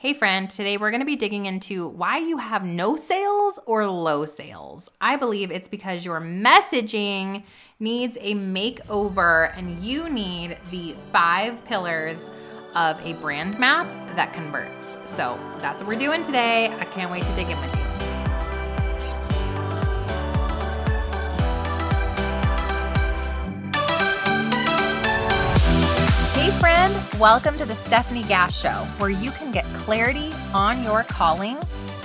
Hey, friend, today we're going to be digging into why you have no sales or low sales. I believe it's because your messaging needs a makeover and you need the five pillars of a brand map that converts. So that's what we're doing today. I can't wait to dig in with you. Friend, welcome to the Stefanie Gass Show, where you can get clarity on your calling,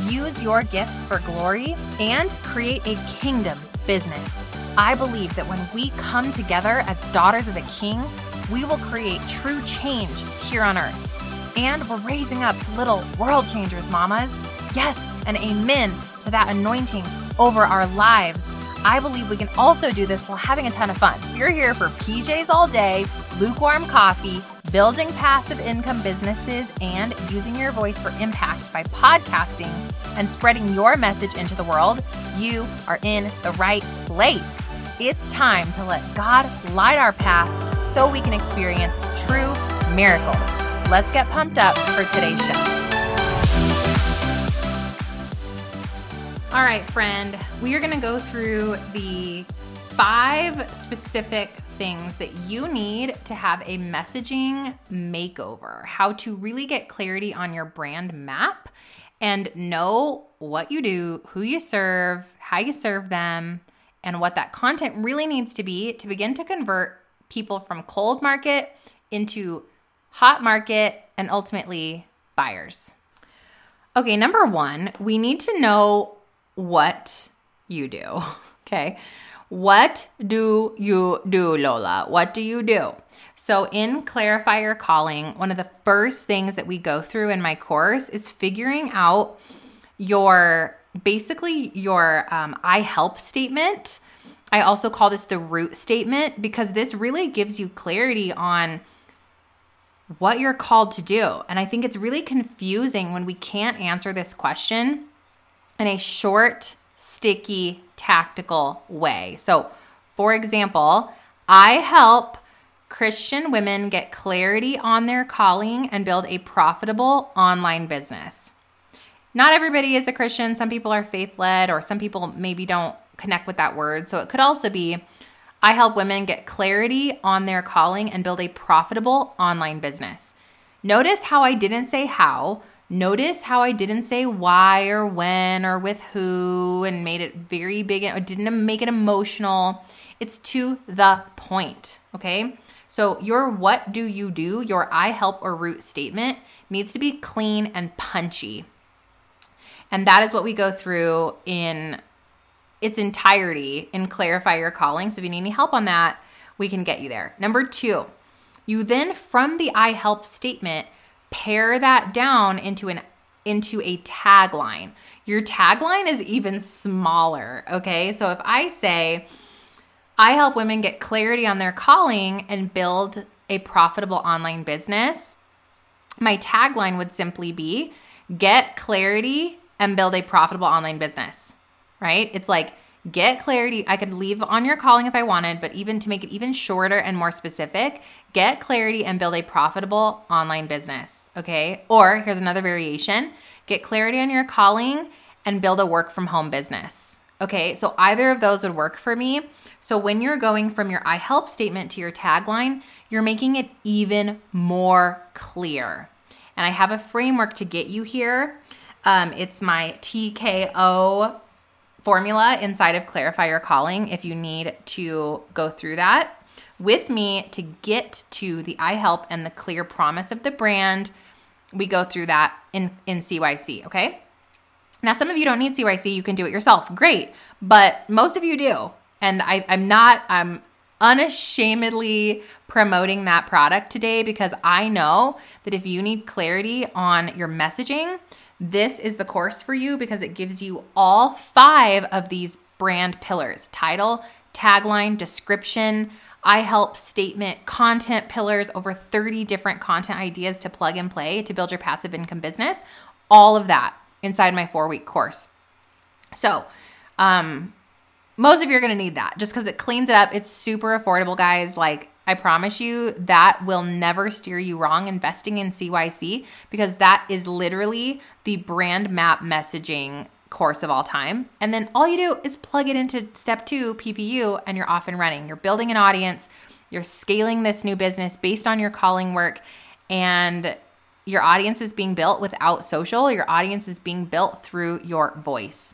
use your gifts for glory, and create a kingdom business. I believe that when we come together as daughters of the King, we will create true change here on earth. And we're raising up little world changers, mamas. Yes, and amen to that anointing over our lives. I believe we can also do this while having a ton of fun. You're here for PJs all day, lukewarm coffee, building passive income businesses, and using your voice for impact by podcasting and spreading your message into the world. You are in the right place. It's time to let God light our path so we can experience true miracles. Let's get pumped up for today's show. All right, friend, we are going to go through the five specific things that you need to have a messaging makeover, how to really get clarity on your brand map and know what you do, who you serve, how you serve them, and what that content really needs to be to begin to convert people from cold market into hot market and ultimately buyers. Okay, number one, we need to know what you do. Okay. What do you do, Lola? What do you do? So, in Clarify Your Calling, one of the first things that we go through in my course is figuring out your basically your um, I help statement. I also call this the root statement because this really gives you clarity on what you're called to do. And I think it's really confusing when we can't answer this question in a short, sticky, tactical way. So, for example, I help Christian women get clarity on their calling and build a profitable online business. Not everybody is a Christian. Some people are faith led, or some people maybe don't connect with that word. So, it could also be I help women get clarity on their calling and build a profitable online business. Notice how I didn't say how Notice how I didn't say why or when or with who and made it very big or didn't make it emotional. It's to the point, okay? So, your what do you do, your I help or root statement needs to be clean and punchy. And that is what we go through in its entirety in Clarify Your Calling. So, if you need any help on that, we can get you there. Number two, you then, from the I help statement, pare that down into an into a tagline. Your tagline is even smaller, okay? So if I say I help women get clarity on their calling and build a profitable online business, my tagline would simply be get clarity and build a profitable online business. Right? It's like get clarity. I could leave on your calling if I wanted, but even to make it even shorter and more specific, get clarity and build a profitable online business. Okay. Or here's another variation get clarity on your calling and build a work from home business. Okay. So either of those would work for me. So when you're going from your I help statement to your tagline, you're making it even more clear. And I have a framework to get you here. Um, it's my TKO formula inside of Clarify Your Calling if you need to go through that with me to get to the I help and the clear promise of the brand. We go through that in, in CYC, okay? Now, some of you don't need CYC, you can do it yourself. Great. But most of you do. And I, I'm not, I'm unashamedly promoting that product today because I know that if you need clarity on your messaging, this is the course for you because it gives you all five of these brand pillars title, tagline, description, I help statement, content pillars, over 30 different content ideas to plug and play to build your passive income business. All of that inside my four week course. So, um, most of you are going to need that just because it cleans it up. It's super affordable, guys. Like, I promise you that will never steer you wrong investing in CYC because that is literally the brand map messaging course of all time. And then all you do is plug it into step two, PPU, and you're off and running. You're building an audience, you're scaling this new business based on your calling work, and your audience is being built without social. Your audience is being built through your voice.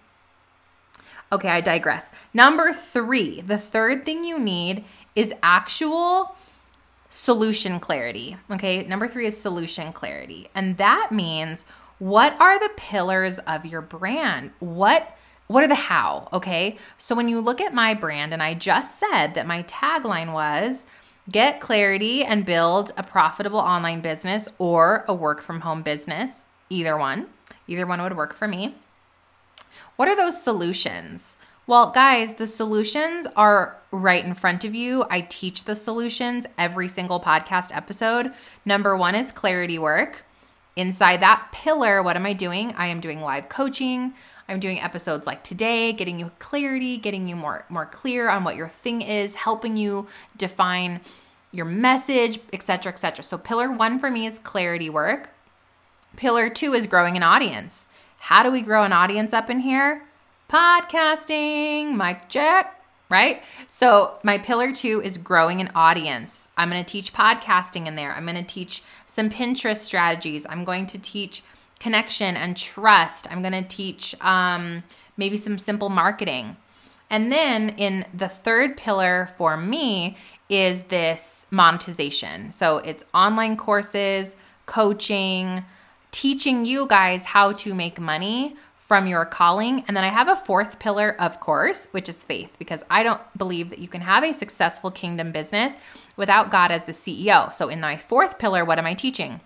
Okay, I digress. Number three, the third thing you need is actual solution clarity. Okay, number three is solution clarity. And that means what are the pillars of your brand? What what are the how? Okay. So when you look at my brand, and I just said that my tagline was get clarity and build a profitable online business or a work from home business, either one. Either one would work for me. What are those solutions? Well, guys, the solutions are right in front of you. I teach the solutions every single podcast episode. Number one is clarity work. Inside that pillar, what am I doing? I am doing live coaching. I'm doing episodes like today, getting you clarity, getting you more more clear on what your thing is, helping you define your message, etc., etc. So pillar 1 for me is clarity work. Pillar 2 is growing an audience. How do we grow an audience up in here? Podcasting, mic check, right? So, my pillar two is growing an audience. I'm going to teach podcasting in there. I'm going to teach some Pinterest strategies. I'm going to teach connection and trust. I'm going to teach um, maybe some simple marketing. And then in the third pillar for me is this monetization. So, it's online courses, coaching, teaching you guys how to make money from your calling. And then I have a fourth pillar, of course, which is faith, because I don't believe that you can have a successful kingdom business without God as the CEO. So, in my fourth pillar, what am I teaching?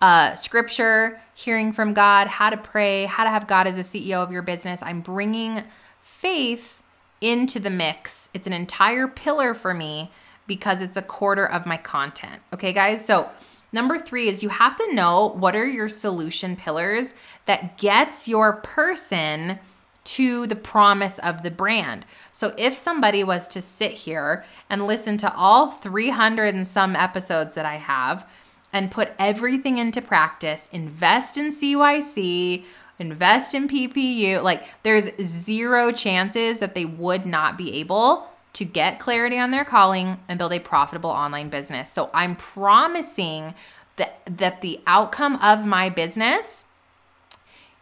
Uh, scripture, hearing from God, how to pray, how to have God as the CEO of your business. I'm bringing faith into the mix. It's an entire pillar for me because it's a quarter of my content. Okay, guys? So, Number three is you have to know what are your solution pillars that gets your person to the promise of the brand. So if somebody was to sit here and listen to all 300 and some episodes that I have and put everything into practice, invest in CYC, invest in PPU, like there's zero chances that they would not be able to get clarity on their calling and build a profitable online business. So I'm promising that that the outcome of my business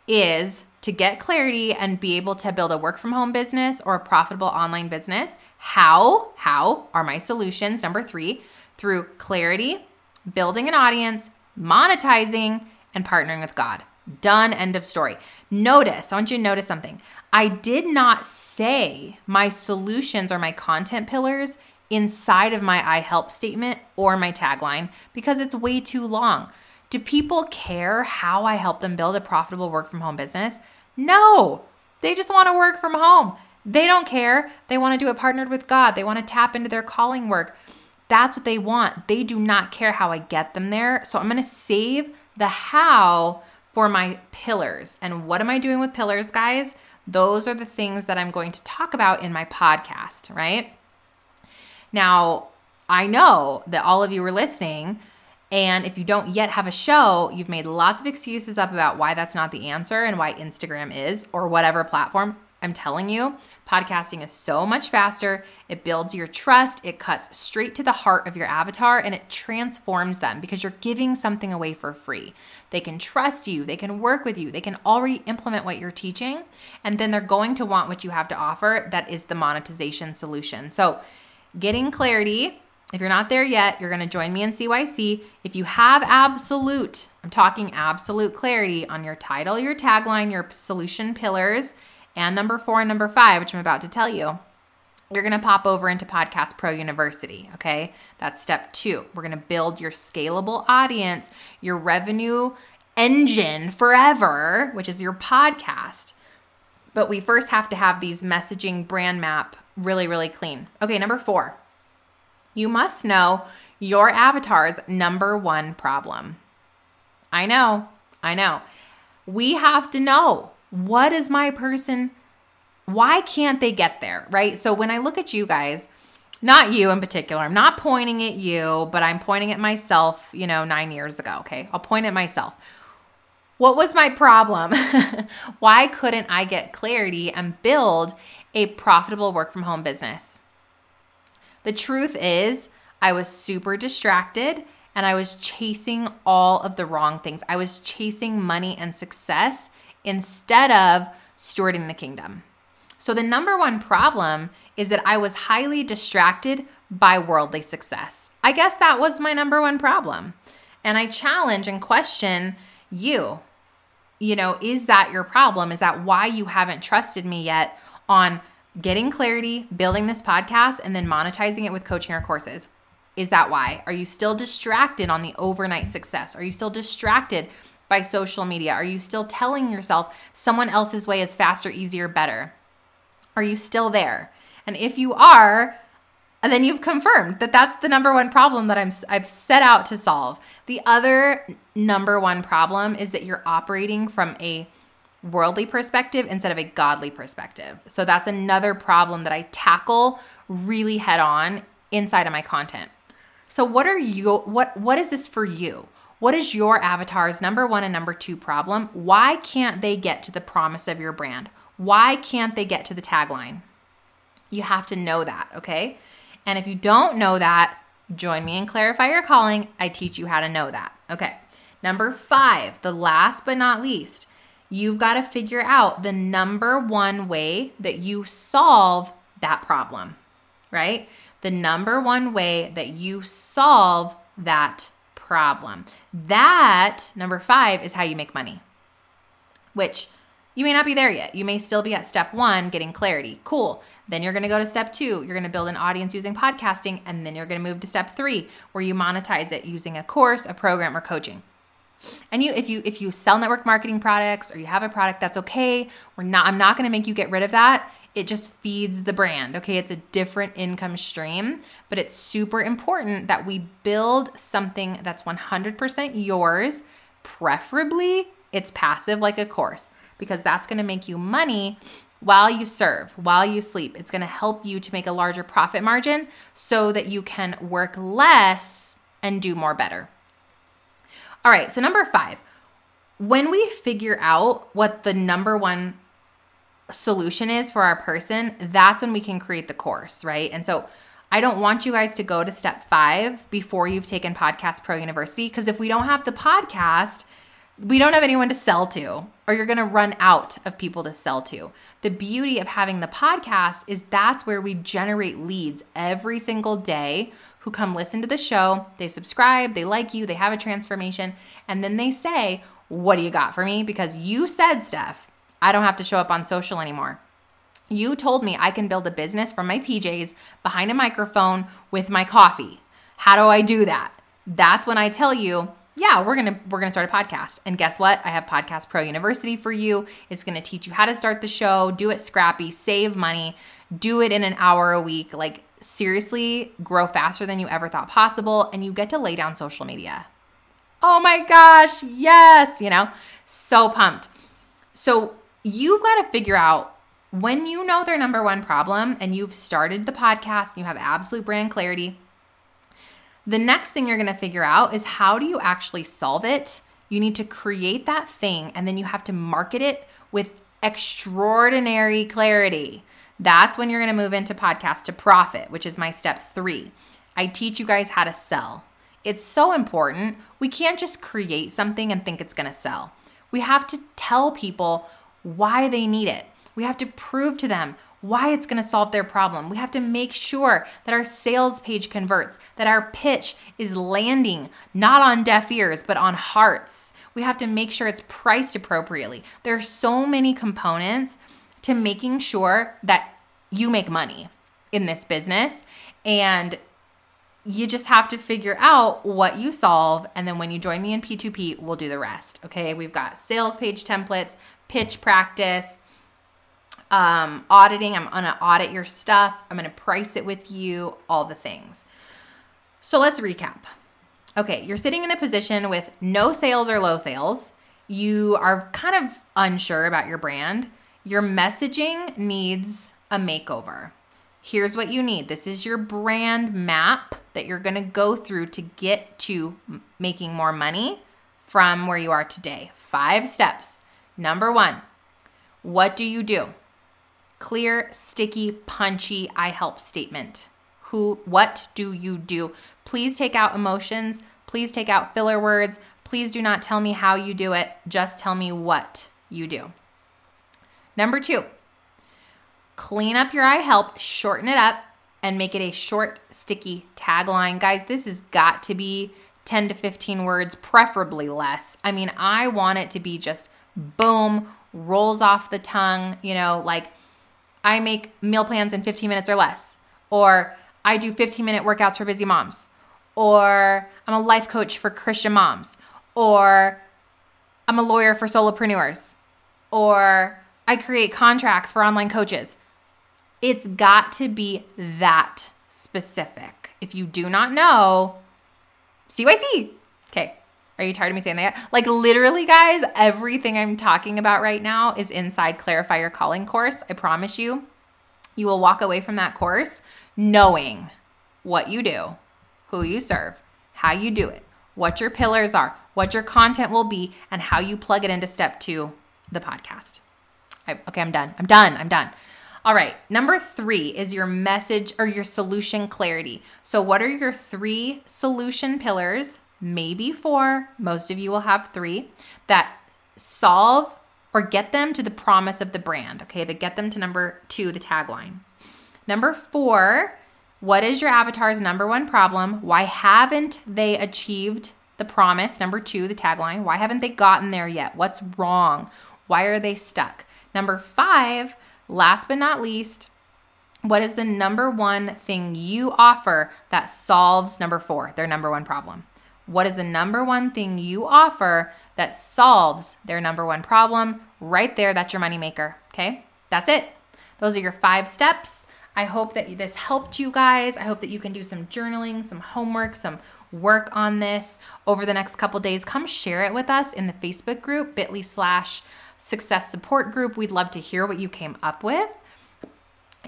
is to get clarity and be able to build a work from home business or a profitable online business. How? How are my solutions? Number 3, through clarity, building an audience, monetizing and partnering with God. Done, end of story. Notice, I want you to notice something. I did not say my solutions or my content pillars inside of my I help statement or my tagline because it's way too long. Do people care how I help them build a profitable work from home business? No, they just want to work from home. They don't care. They want to do it partnered with God. They want to tap into their calling work. That's what they want. They do not care how I get them there. So I'm going to save the how for my pillars. And what am I doing with pillars, guys? Those are the things that I'm going to talk about in my podcast, right? Now, I know that all of you are listening. And if you don't yet have a show, you've made lots of excuses up about why that's not the answer and why Instagram is or whatever platform. I'm telling you, podcasting is so much faster. It builds your trust, it cuts straight to the heart of your avatar, and it transforms them because you're giving something away for free. They can trust you, they can work with you, they can already implement what you're teaching, and then they're going to want what you have to offer. That is the monetization solution. So, getting clarity. If you're not there yet, you're going to join me in CYC. If you have absolute, I'm talking absolute clarity on your title, your tagline, your solution pillars, and number four and number five, which I'm about to tell you, you're going to pop over into Podcast Pro University. Okay. That's step two. We're going to build your scalable audience, your revenue engine forever, which is your podcast. But we first have to have these messaging brand map really, really clean. Okay, number four, you must know your avatar's number one problem. I know, I know. We have to know what is my person, why can't they get there, right? So when I look at you guys, not you in particular. I'm not pointing at you, but I'm pointing at myself, you know, nine years ago. Okay. I'll point at myself. What was my problem? Why couldn't I get clarity and build a profitable work from home business? The truth is, I was super distracted and I was chasing all of the wrong things. I was chasing money and success instead of stewarding the kingdom. So, the number one problem is that I was highly distracted by worldly success. I guess that was my number one problem. And I challenge and question you. You know, is that your problem? Is that why you haven't trusted me yet on getting clarity, building this podcast, and then monetizing it with coaching or courses? Is that why? Are you still distracted on the overnight success? Are you still distracted by social media? Are you still telling yourself someone else's way is faster, easier, better? Are you still there? And if you are, then you've confirmed that that's the number one problem that I'm I've set out to solve. The other number one problem is that you're operating from a worldly perspective instead of a godly perspective. So that's another problem that I tackle really head on inside of my content. So what are you what what is this for you? What is your avatar's number 1 and number 2 problem? Why can't they get to the promise of your brand? Why can't they get to the tagline? You have to know that, okay? And if you don't know that, join me in Clarify Your Calling. I teach you how to know that. Okay. Number 5, the last but not least, you've got to figure out the number one way that you solve that problem, right? the number one way that you solve that problem. That, number five, is how you make money, which you may not be there yet. You may still be at step one, getting clarity. Cool. Then you're going to go to step two. You're going to build an audience using podcasting. And then you're going to move to step three, where you monetize it using a course, a program, or coaching. And you if you if you sell network marketing products or you have a product that's okay. We're not I'm not going to make you get rid of that it just feeds the brand. Okay, it's a different income stream, but it's super important that we build something that's 100% yours. Preferably, it's passive like a course because that's going to make you money while you serve, while you sleep. It's going to help you to make a larger profit margin so that you can work less and do more better. All right, so number five, when we figure out what the number one solution is for our person, that's when we can create the course, right? And so I don't want you guys to go to step five before you've taken Podcast Pro University because if we don't have the podcast, we don't have anyone to sell to, or you're gonna run out of people to sell to. The beauty of having the podcast is that's where we generate leads every single day who come listen to the show, they subscribe, they like you, they have a transformation, and then they say, What do you got for me? Because you said, Stef, I don't have to show up on social anymore. You told me I can build a business from my PJs behind a microphone with my coffee. How do I do that? That's when I tell you, yeah, we're going to we're going to start a podcast. And guess what? I have Podcast Pro University for you. It's going to teach you how to start the show, do it scrappy, save money, do it in an hour a week. Like seriously, grow faster than you ever thought possible and you get to lay down social media. Oh my gosh, yes, you know. So pumped. So you've got to figure out when you know their number one problem and you've started the podcast and you have absolute brand clarity, the next thing you're going to figure out is how do you actually solve it? You need to create that thing and then you have to market it with extraordinary clarity. That's when you're going to move into podcast to profit, which is my step three. I teach you guys how to sell. It's so important. We can't just create something and think it's going to sell. We have to tell people why they need it. We have to prove to them why it's going to solve their problem. We have to make sure that our sales page converts, that our pitch is landing not on deaf ears, but on hearts. We have to make sure it's priced appropriately. There are so many components to making sure that you make money in this business. And you just have to figure out what you solve. And then when you join me in P2P, we'll do the rest. Okay. We've got sales page templates, pitch practice, um, auditing. I'm going to audit your stuff. I'm going to price it with you, all the things. So let's recap. Okay, you're sitting in a position with no sales or low sales. You are kind of unsure about your brand. Your messaging needs a makeover. Here's what you need. This is your brand map that you're going to go through to get to making more money from where you are today. Five steps. Number one, what do you do? Clear, sticky, punchy I help statement. Who, what do you do? Please take out emotions. Please take out filler words. Please do not tell me how you do it. Just tell me what you do. Number two, clean up your I help, shorten it up, and make it a short, sticky tagline. Guys, this has got to be 10 to 15 words, preferably less. I mean, I want it to be just boom, rolls off the tongue, you know, like I make meal plans in 15 minutes or less, or I do 15 minute workouts for busy moms, or I'm a life coach for Christian moms, or I'm a lawyer for solopreneurs, or I create contracts for online coaches. It's got to be that specific. If you do not know, CYC. Okay. Are you tired of me saying that? Like literally, guys, everything I'm talking about right now is inside Clarify Your Calling course. I promise you, you will walk away from that course knowing what you do, who you serve, how you do it, what your pillars are, what your content will be, and how you plug it into step two, the podcast. I, okay, I'm done. I'm done. I'm done. All right, number three is your message or your solution clarity. So, what are your three solution pillars? Maybe four, most of you will have three that solve or get them to the promise of the brand. Okay, that get them to number two, the tagline. Number four, what is your avatar's number one problem? Why haven't they achieved the promise? Number two, the tagline. Why haven't they gotten there yet? What's wrong? Why are they stuck? Number five, last but not least, what is the number one thing you offer that solves number four, their number one problem? What is the number one thing you offer that solves their number one problem? Right there, that's your moneymaker. Okay, that's it. Those are your five steps. I hope that this helped you guys. I hope that you can do some journaling, some homework, some work on this over the next couple days. Come share it with us in the Facebook group, bit.ly slash success support group. We'd love to hear what you came up with.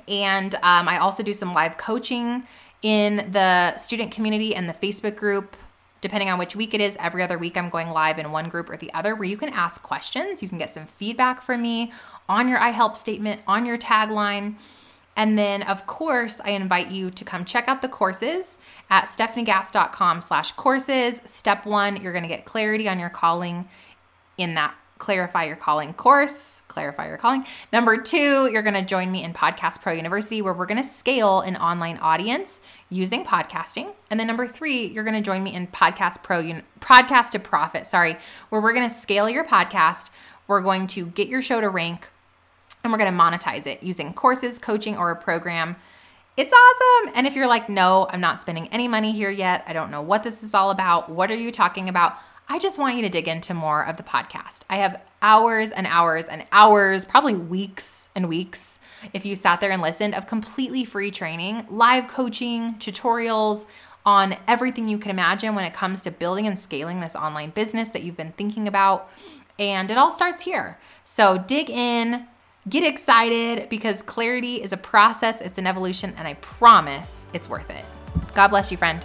And um, I also do some live coaching in the student community and the Facebook group. Depending on which week it is, every other week I'm going live in one group or the other where you can ask questions. You can get some feedback from me on your I help statement, on your tagline. And then, of course, I invite you to come check out the courses at stefaniegass.com slash courses. Step one, you're going to get clarity on your calling in that clarify your calling course, clarify your calling. Number two, you're going to join me in Podcast Pro University, where we're going to scale an online audience using podcasting. And then number three, you're going to join me in Podcast Pro, Podcast to Profit, sorry, where we're going to scale your podcast. We're going to get your show to rank and we're going to monetize it using courses, coaching, or a program. It's awesome. And if you're like, no, I'm not spending any money here yet, I don't know what this is all about, what are you talking about? I just want you to dig into more of the podcast. I have hours and hours and hours, probably weeks and weeks, if you sat there and listened, of completely free training, live coaching, tutorials on everything you can imagine when it comes to building and scaling this online business that you've been thinking about. And it all starts here. So dig in, get excited because clarity is a process, it's an evolution, and I promise it's worth it. God bless you, friend.